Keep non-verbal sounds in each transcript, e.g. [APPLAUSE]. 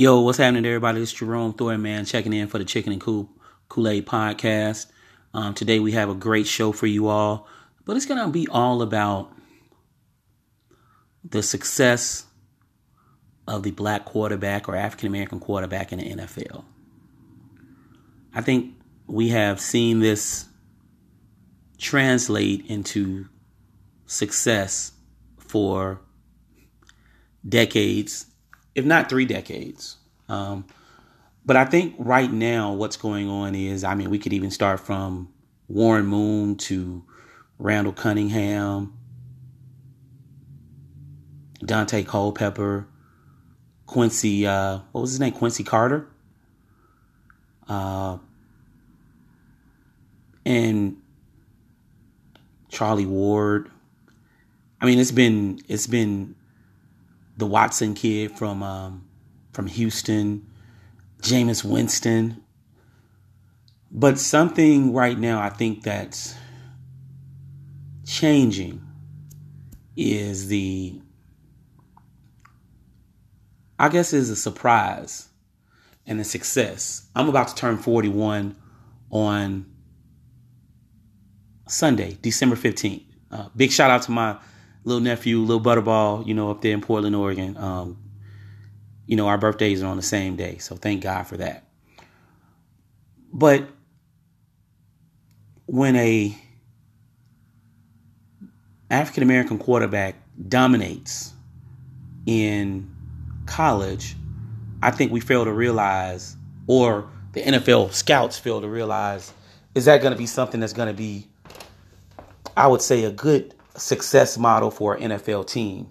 Yo, what's happening everybody? It's Jerome Thornton, man, checking in for the Chicken and Kool Kool-Aid podcast. Um, today we have a great show for you all, but it's to be all about the success of the black quarterback or African American quarterback in the NFL. I think we have seen this translate into success for decades if not three decades. Um, but I think right now, what's going on is, I mean, we could even start from Warren Moon to Randall Cunningham, Daunte Culpepper, Quincy, uh, what was his name? Quincy Carter. Uh, and Charlie Ward. I mean, it's been it's been the Watson kid from um, from Houston, Jameis Winston. But something right now I think that's changing is the I guess is a surprise and a success. I'm about to turn 41 on Sunday, December 15th. Uh, big shout out to my little nephew, little Butterball, you know, up there in Portland, Oregon. Um, you know, our birthdays are on the same day, so thank God for that. But when a African American quarterback dominates in college, I think we fail to realize, or the NFL scouts fail to realize, is that going to be something that's going to be, I would say, a good success model for an NFL team.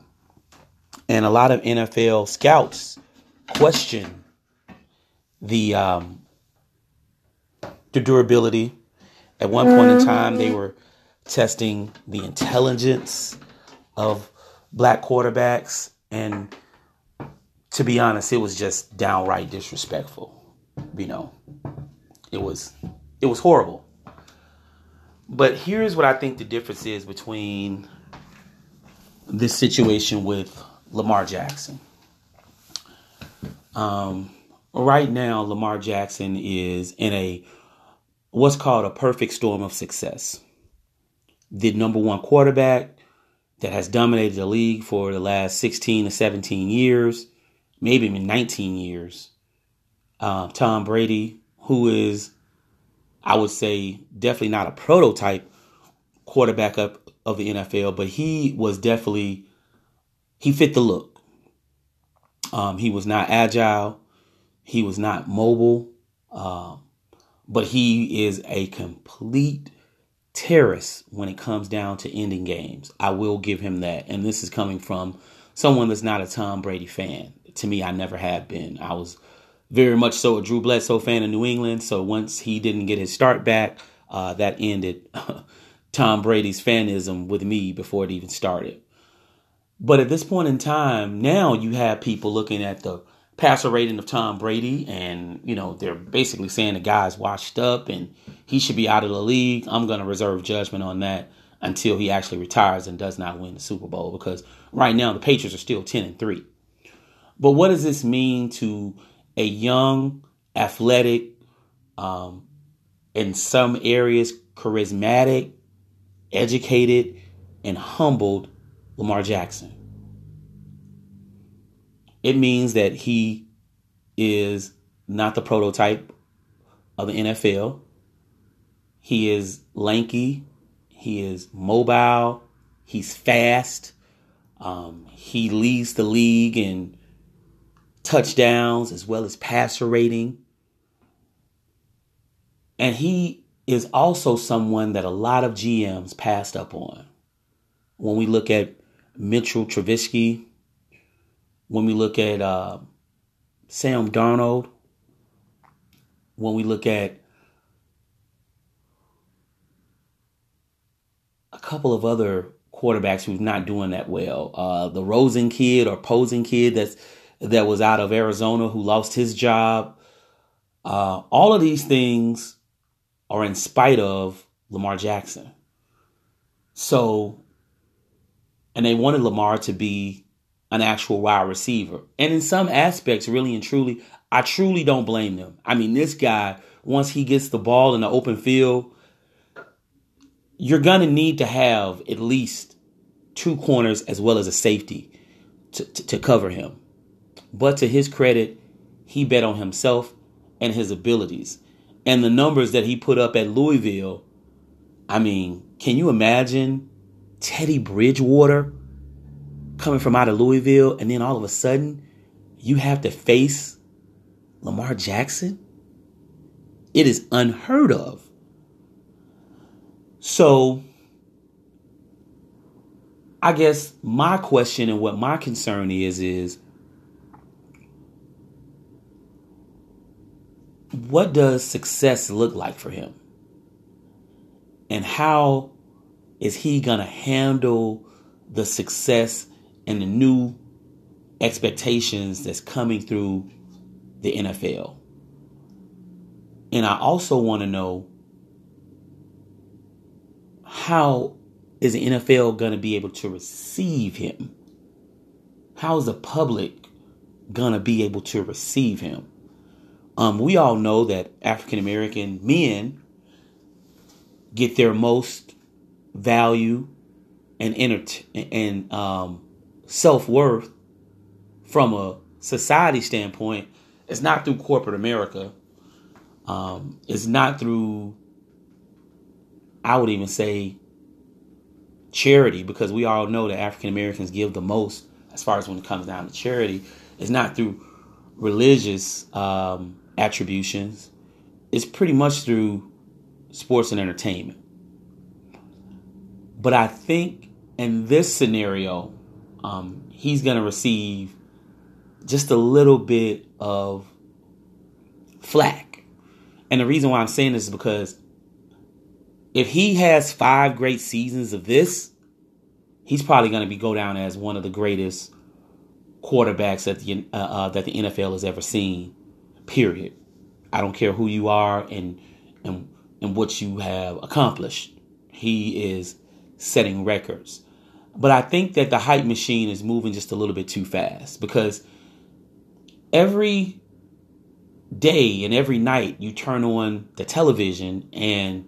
And a lot of NFL scouts question the um, the durability. At one point in time, they were testing the intelligence of black quarterbacks, and to be honest, it was just downright disrespectful. You know, it was it was horrible. But here's what I think the difference is between this situation with Lamar Jackson. Um, right now, Lamar Jackson is in a what's called a perfect storm of success. The number one quarterback that has dominated the league for the last 16 to 17 years, maybe even 19 years. Uh, Tom Brady, who is I would say definitely not a prototype quarterback up of the NFL, but he was definitely he fit the look. Um, he was not agile, he was not mobile, um, but he is a complete terrorist when it comes down to ending games. I will give him that, and this is coming from someone that's not a Tom Brady fan. To me, I never have been. I was very much so a Drew Bledsoe fan of New England. So once he didn't get his start back, uh, that ended [LAUGHS] Tom Brady's fanism with me before it even started. But at this point in time, now you have people looking at the passer rating of Tom Brady, and you know they're basically saying the guy's washed up and he should be out of the league. I'm going to reserve judgment on that until he actually retires and does not win the Super Bowl because right now the Patriots are still 10 and 3. But what does this mean to a young, athletic, um, in some areas charismatic, educated, and humbled Lamar Jackson. It means that he is not the prototype of the NFL. He is lanky. He is mobile. He's fast. Um, he leads the league in touchdowns as well as passer rating. And he is also someone that a lot of GMs passed up on. When we look at Mitchell Trubisky, when we look at uh, Sam Darnold, when we look at a couple of other quarterbacks who's not doing that well, uh, the Rosen kid or Posing kid that's that was out of Arizona who lost his job. Uh, all of these things are in spite of Lamar Jackson. So, and they wanted Lamar to be an actual wide receiver. And in some aspects, really and truly, I truly don't blame them. I mean, this guy, once he gets the ball in the open field, you're going to need to have at least two corners as well as a safety to, to, to, cover him. But to his credit, he bet on himself and his abilities. And the numbers that he put up at Louisville, I mean, can you imagine Teddy Bridgewater coming from out of Louisville and then all of a sudden you have to face Lamar Jackson? It is unheard of. So, I guess my question and what my concern is is what does success look like for him? And how is he going to handle the success and the new expectations that's coming through the NFL? And I also want to know how is the NFL going to be able to receive him? How is the public going to be able to receive him? Um, we all know that African American men get their most value and enter- and um, self worth from a society standpoint. It's not through corporate America. Um, it's not through. I would even say charity because we all know that African Americans give the most as far as when it comes down to charity. It's not through religious um, attributions. It's pretty much through sports and entertainment. But I think in this scenario, um, he's going to receive just a little bit of flack. And the reason why I'm saying this is because if he has five great seasons of this, he's probably going to be go down as one of the greatest quarterbacks that the uh, uh, that the NFL has ever seen. Period. I don't care who you are and and and what you have accomplished. He is setting records. But I think that the hype machine is moving just a little bit too fast because every day and every night you turn on the television and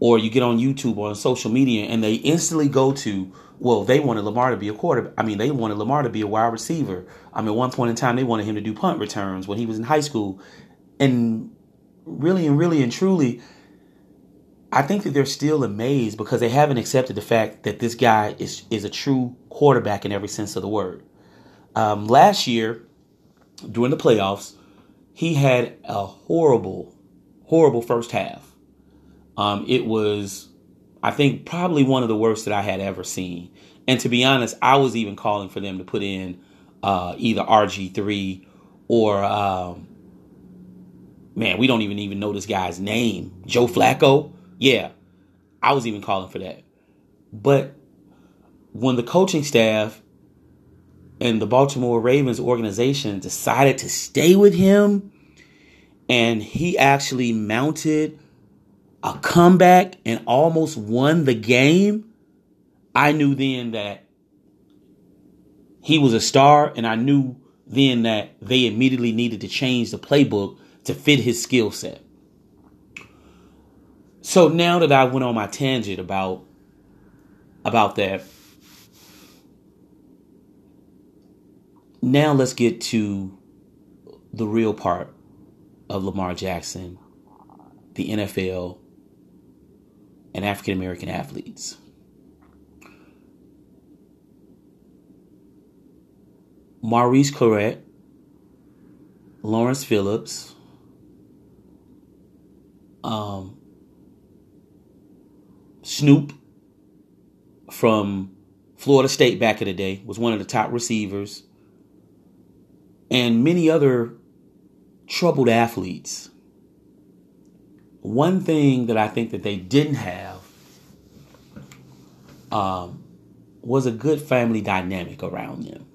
or you get on YouTube or on social media and they instantly go to, well, they wanted Lamar to be a quarterback. I mean, they wanted Lamar to be a wide receiver. I mean, at one point in time, they wanted him to do punt returns when he was in high school. And really and really and truly, I think that they're still amazed because they haven't accepted the fact that this guy is, is a true quarterback in every sense of the word. Um, last year, during the playoffs, he had a horrible, horrible first half. Um, it was, I think, probably one of the worst that I had ever seen. And to be honest, I was even calling for them to put in uh, either RG3 or, um, man, we don't even even know this guy's name, Joe Flacco. Yeah, I was even calling for that. But when the coaching staff and the Baltimore Ravens organization decided to stay with him, and he actually mounted a comeback and almost won the game, I knew then that he was a star, and I knew then that they immediately needed to change the playbook to fit his skill set. So now that I went on my tangent about about that, now let's get to the real part of Lamar Jackson, the NFL, and African American athletes. Maurice Clarett, Lawrence Phillips, um, Snoop from Florida State back in the day was one of the top receivers, and many other troubled athletes one thing that I think that they didn't have um, was a good family dynamic around them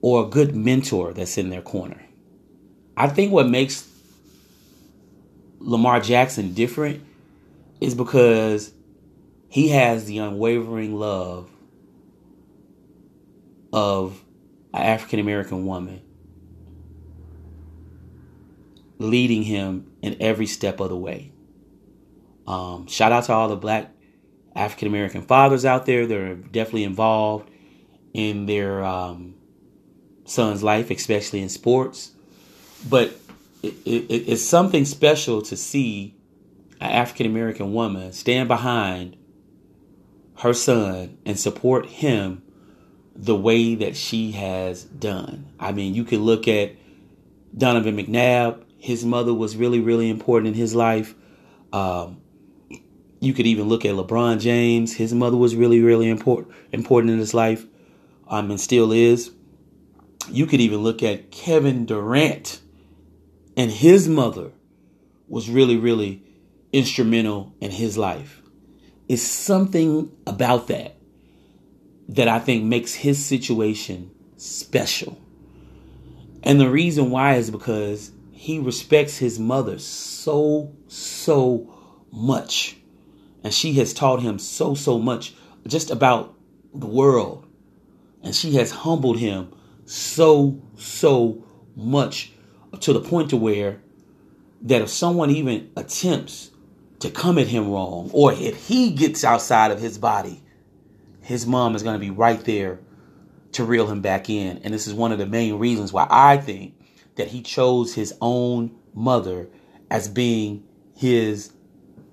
or a good mentor that's in their corner. I think what makes Lamar Jackson different is because he has the unwavering love of an African American woman leading him in every step of the way. Um, shout out to all the black African American fathers out there that are definitely involved in their um, son's life, especially in sports. But it, it, it's something special to see an African American woman stand behind her son and support him the way that she has done. I mean, you can look at Donovan McNabb. His mother was really, really important in his life. Um, you could even look at LeBron James. His mother was really, really important important in his life, um, and still is. You could even look at Kevin Durant, and his mother was really, really instrumental in his life. It's something about that that I think makes his situation special. And the reason why is because he respects his mother so, so much. And she has taught him so, so much just about the world. And she has humbled him so, so much to the point to where that if someone even attempts to come at him wrong, or if he gets outside of his body, his mom is going to be right there to reel him back in. And this is one of the main reasons why I think that he chose his own mother as being his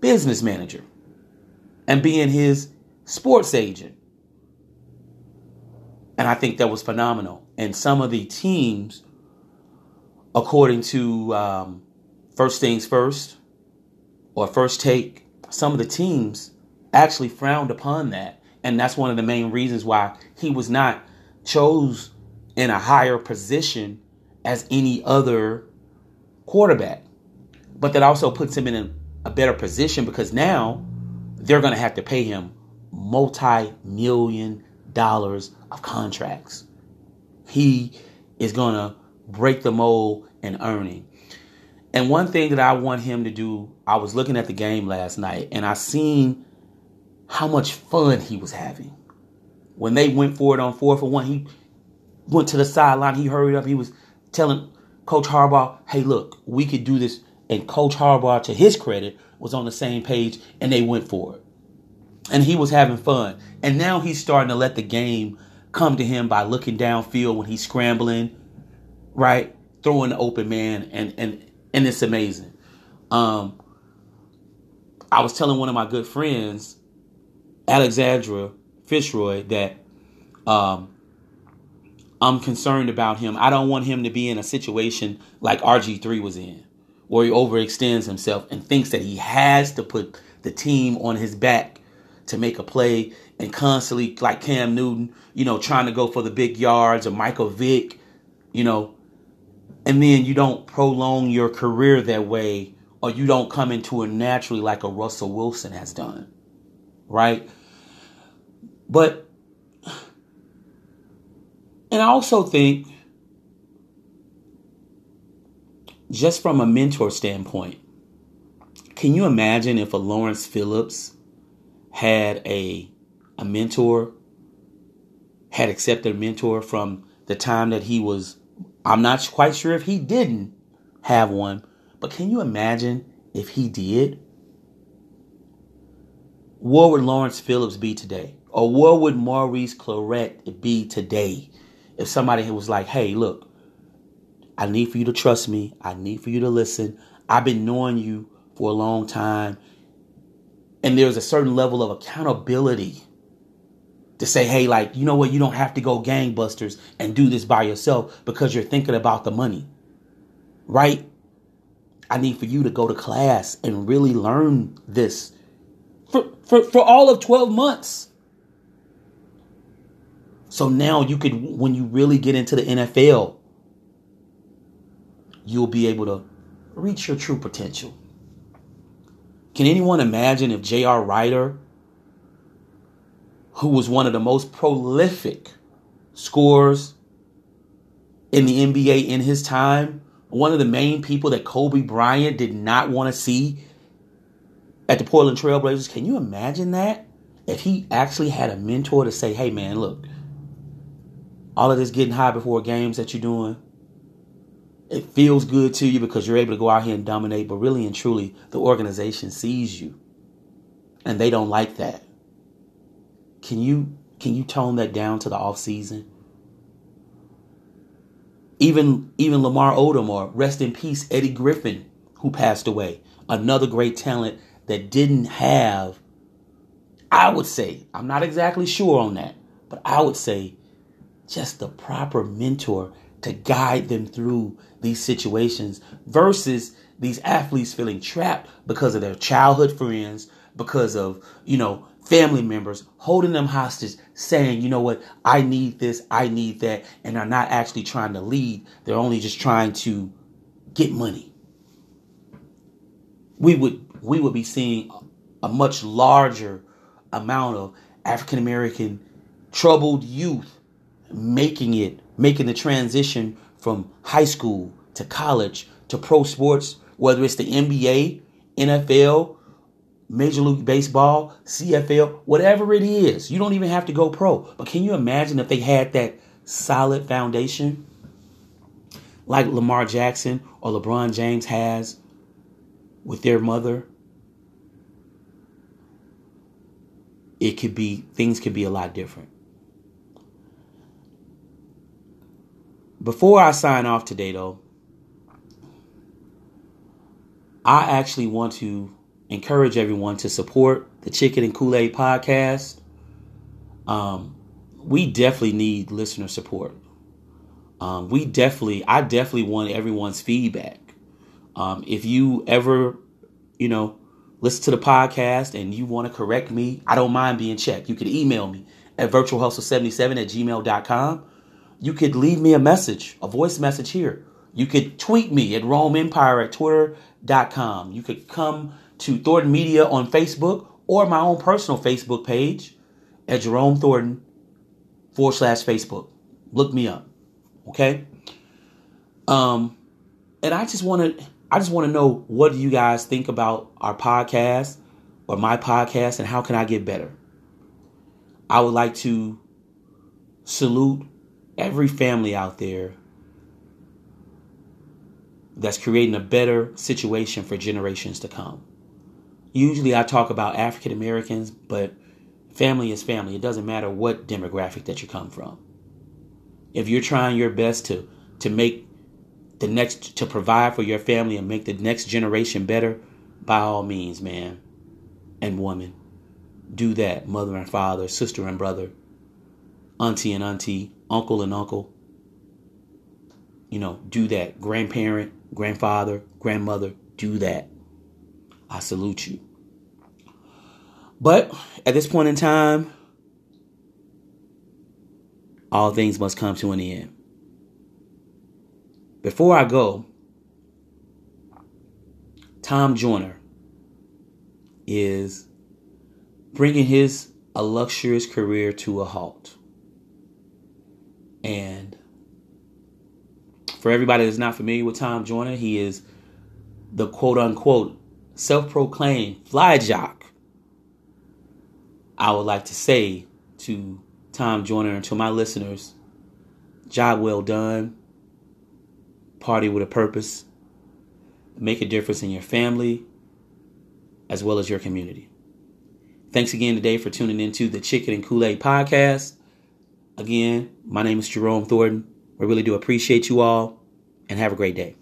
business manager and being his sports agent. And I think that was phenomenal. And some of the teams, according to um, First Things First or First Take, some of the teams actually frowned upon that. And that's one of the main reasons why he was not chose in a higher position as any other quarterback. But that also puts him in a, better position because now they're going to have to pay him multi million dollars of contracts. He is going to break the mold in earning. And one thing that I want him to do, I was looking at the game last night and I seen how much fun he was having. When they went for it on four for one, he went to the sideline. He hurried up. He was telling Coach Harbaugh, hey, look, we could do this. And Coach Harbaugh, to his credit, was on the same page and they went for it. And he was having fun. And now he's starting to let the game come to him by looking downfield when he's scrambling, right? Throwing the open man and and and it's amazing. Um I was telling one of my good friends, Alexandra Fitzroy, that um I'm concerned about him. I don't want him to be in a situation like RG3 was in, where he overextends himself and thinks that he has to put the team on his back to make a play and constantly, like Cam Newton, you know, trying to go for the big yards or Michael Vick, you know, and then you don't prolong your career that way or you don't come into it naturally like a Russell Wilson has done, right? But and I also think, just from a mentor standpoint, can you imagine if a Lawrence Phillips had a a mentor, had accepted a mentor from the time that he was I'm not quite sure if he didn't have one, but can you imagine if he did? Where would Lawrence Phillips be today? Or where would Maurice Clarett be today? If somebody was like, hey, look, I need for you to trust me. I need for you to listen. I've been knowing you for a long time. And there's a certain level of accountability to say, hey, like, you know what? You don't have to go gangbusters and do this by yourself because you're thinking about the money. Right? I need for you to go to class and really learn this for, for, for all of 12 months. So now you could, when you really get into the NFL, you'll be able to reach your true potential. Can anyone imagine if J.R. Rider, who was one of the most prolific scorers in the NBA in his time, one of the main people that Kobe Bryant did not want to see at the Portland Trailblazers, can you imagine that? If he actually had a mentor to say, hey man, look, all of this getting high before games that you're doing, it feels good to you because you're able to go out here and dominate, but really and truly, the organization sees you and they don't like that. Can you can you tone that down to the off season? Even even Lamar Odom or rest in peace Eddie Griffin, who passed away, another great talent that didn't have. I would say I'm not exactly sure on that, but I would say just the proper mentor to guide them through these situations versus these athletes feeling trapped because of their childhood friends, because of, you know, family members holding them hostage, saying, you know what, I need this, I need that, and are not actually trying to lead. They're only just trying to get money. We would we would be seeing a much larger amount of African American troubled youth making it, making the transition from high school to college to pro sports, whether it's the NBA, NFL, Major League Baseball, CFL, whatever it is. You don't even have to go pro. But can you imagine if they had that solid foundation like Lamar Jackson or LeBron James has with their mother? It could be, things could be a lot different. Before I sign off today, though, I actually want to encourage everyone to support the Chicken and Kool Aid podcast. Um, we definitely need listener support. Um, we definitely, I definitely want everyone's feedback. Um, if you ever, you know, listen to the podcast and you want to correct me, I don't mind being checked. You can email me at virtualhustle77 at gmail.com. You could leave me a message, a voice message here. You could tweet me at Rome Empire at twitter.com. You could come to Thornton Media on Facebook or my own personal Facebook page at Jerome Thornton forward slash Facebook. Look me up. Okay. Um, and I just want to, I just want to know what do you guys think about our podcast or my podcast and how can I get better? I would like to salute every family out there that's creating a better situation for generations to come. Usually I talk about African Americans, but family is family. It doesn't matter what demographic that you come from. If you're trying your best to to make the next to provide for your family and make the next generation better, by all means, man and woman, do that. Mother and father, sister and brother, auntie and auntie, uncle and uncle. You know, do that. Grandparent, grandfather, grandmother, do that. I salute you. But at this point in time, all things must come to an end. Before I go, Tom Joyner is bringing his illustrious career to a halt. And for everybody that's not familiar with Tom Joyner, he is the quote unquote self proclaimed fly jock. I would like to say to Tom Joyner and to my listeners, job well done, party with a purpose, make a difference in your family as well as your community. Thanks again today for tuning into the Chicken and Kool Aid podcast. Again, my name is Jerome Thornton. We really do appreciate you all and have a great day.